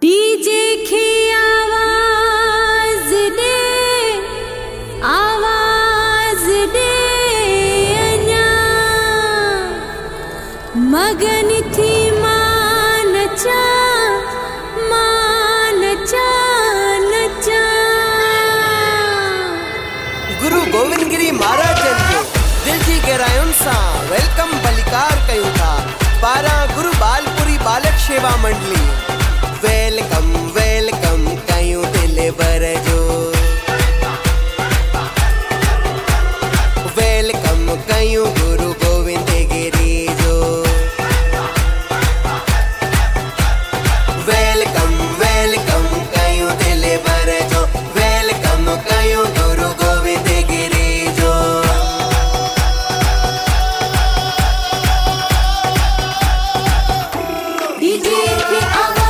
DJ की आवाज़ दे आवाज़ दे मगन थी माँ नचा माँ नचा नचा गुरु गोविंद गिरी महाराज दिल जी गहरायुनि सां वेलकम बलिकार कयूं था। गुरु बालपुरी बालक शेवा मंडली। वेलकम वेलकम, कयूं दिल भर जो। वेलकम, कयूं गुरु गोविंद गिरी जो। वेलकम वेलकम, कयूं दिल भर जो। वेलकम, कयूं गुरु गोविंद गिरी जो। डीजे की आवाज़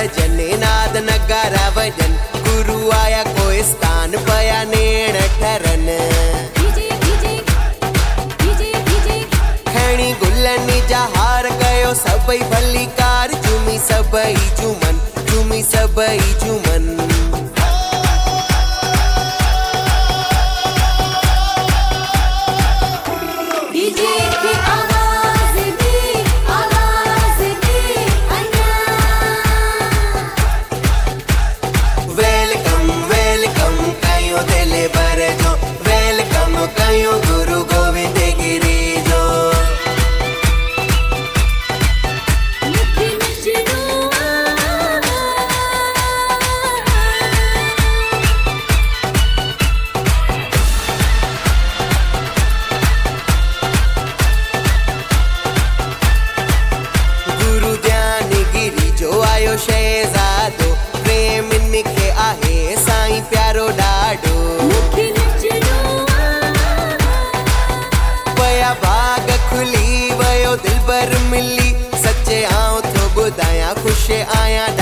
सजन नाद नगारा वज़न गुरु आया कोई स्थान पया नेण ठरन। खणी गुलनि जा हार सबई भली भलीकार झूमी सबई झूमन झूमी सबई झूमन ॿुधायां ख़ुशि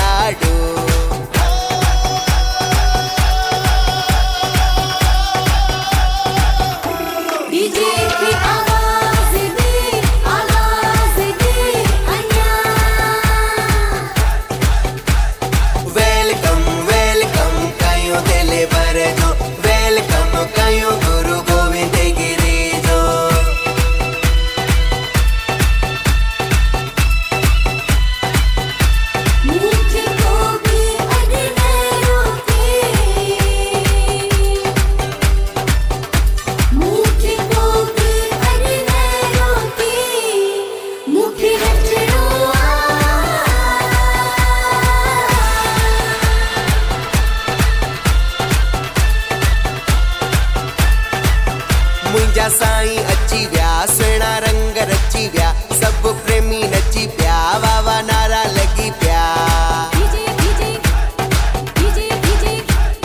साईं अची विया, सुहिणा रंग रची विया सभु प्रेमी नची पिया वाह नारा लॻी पिया।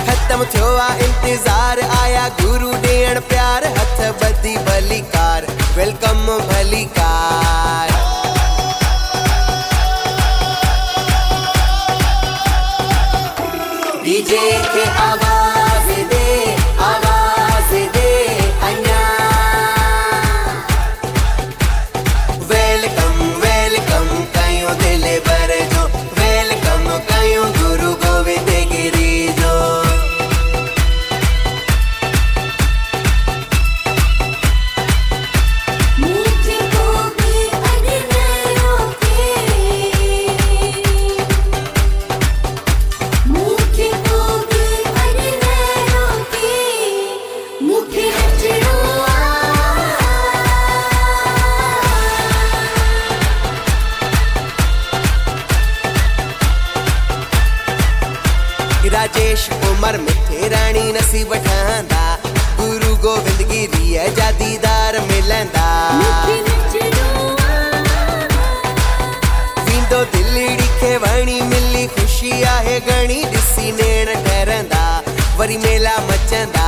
ख़तम थियो आहे इंतज़ार, आया गुरु ॾियण प्यार, हथ ॿधी भलीकार वेलकम भलीकार डीजे खे आवाज़ राणी बठांदा गुरु गोविंद गिरी है जादीदार मिलंदा। विंदो दिल्ली डिखे वणी मिली, ख़ुशी आहे गणी दिसी नेण ठहरंदा वरी मेला मचंदा।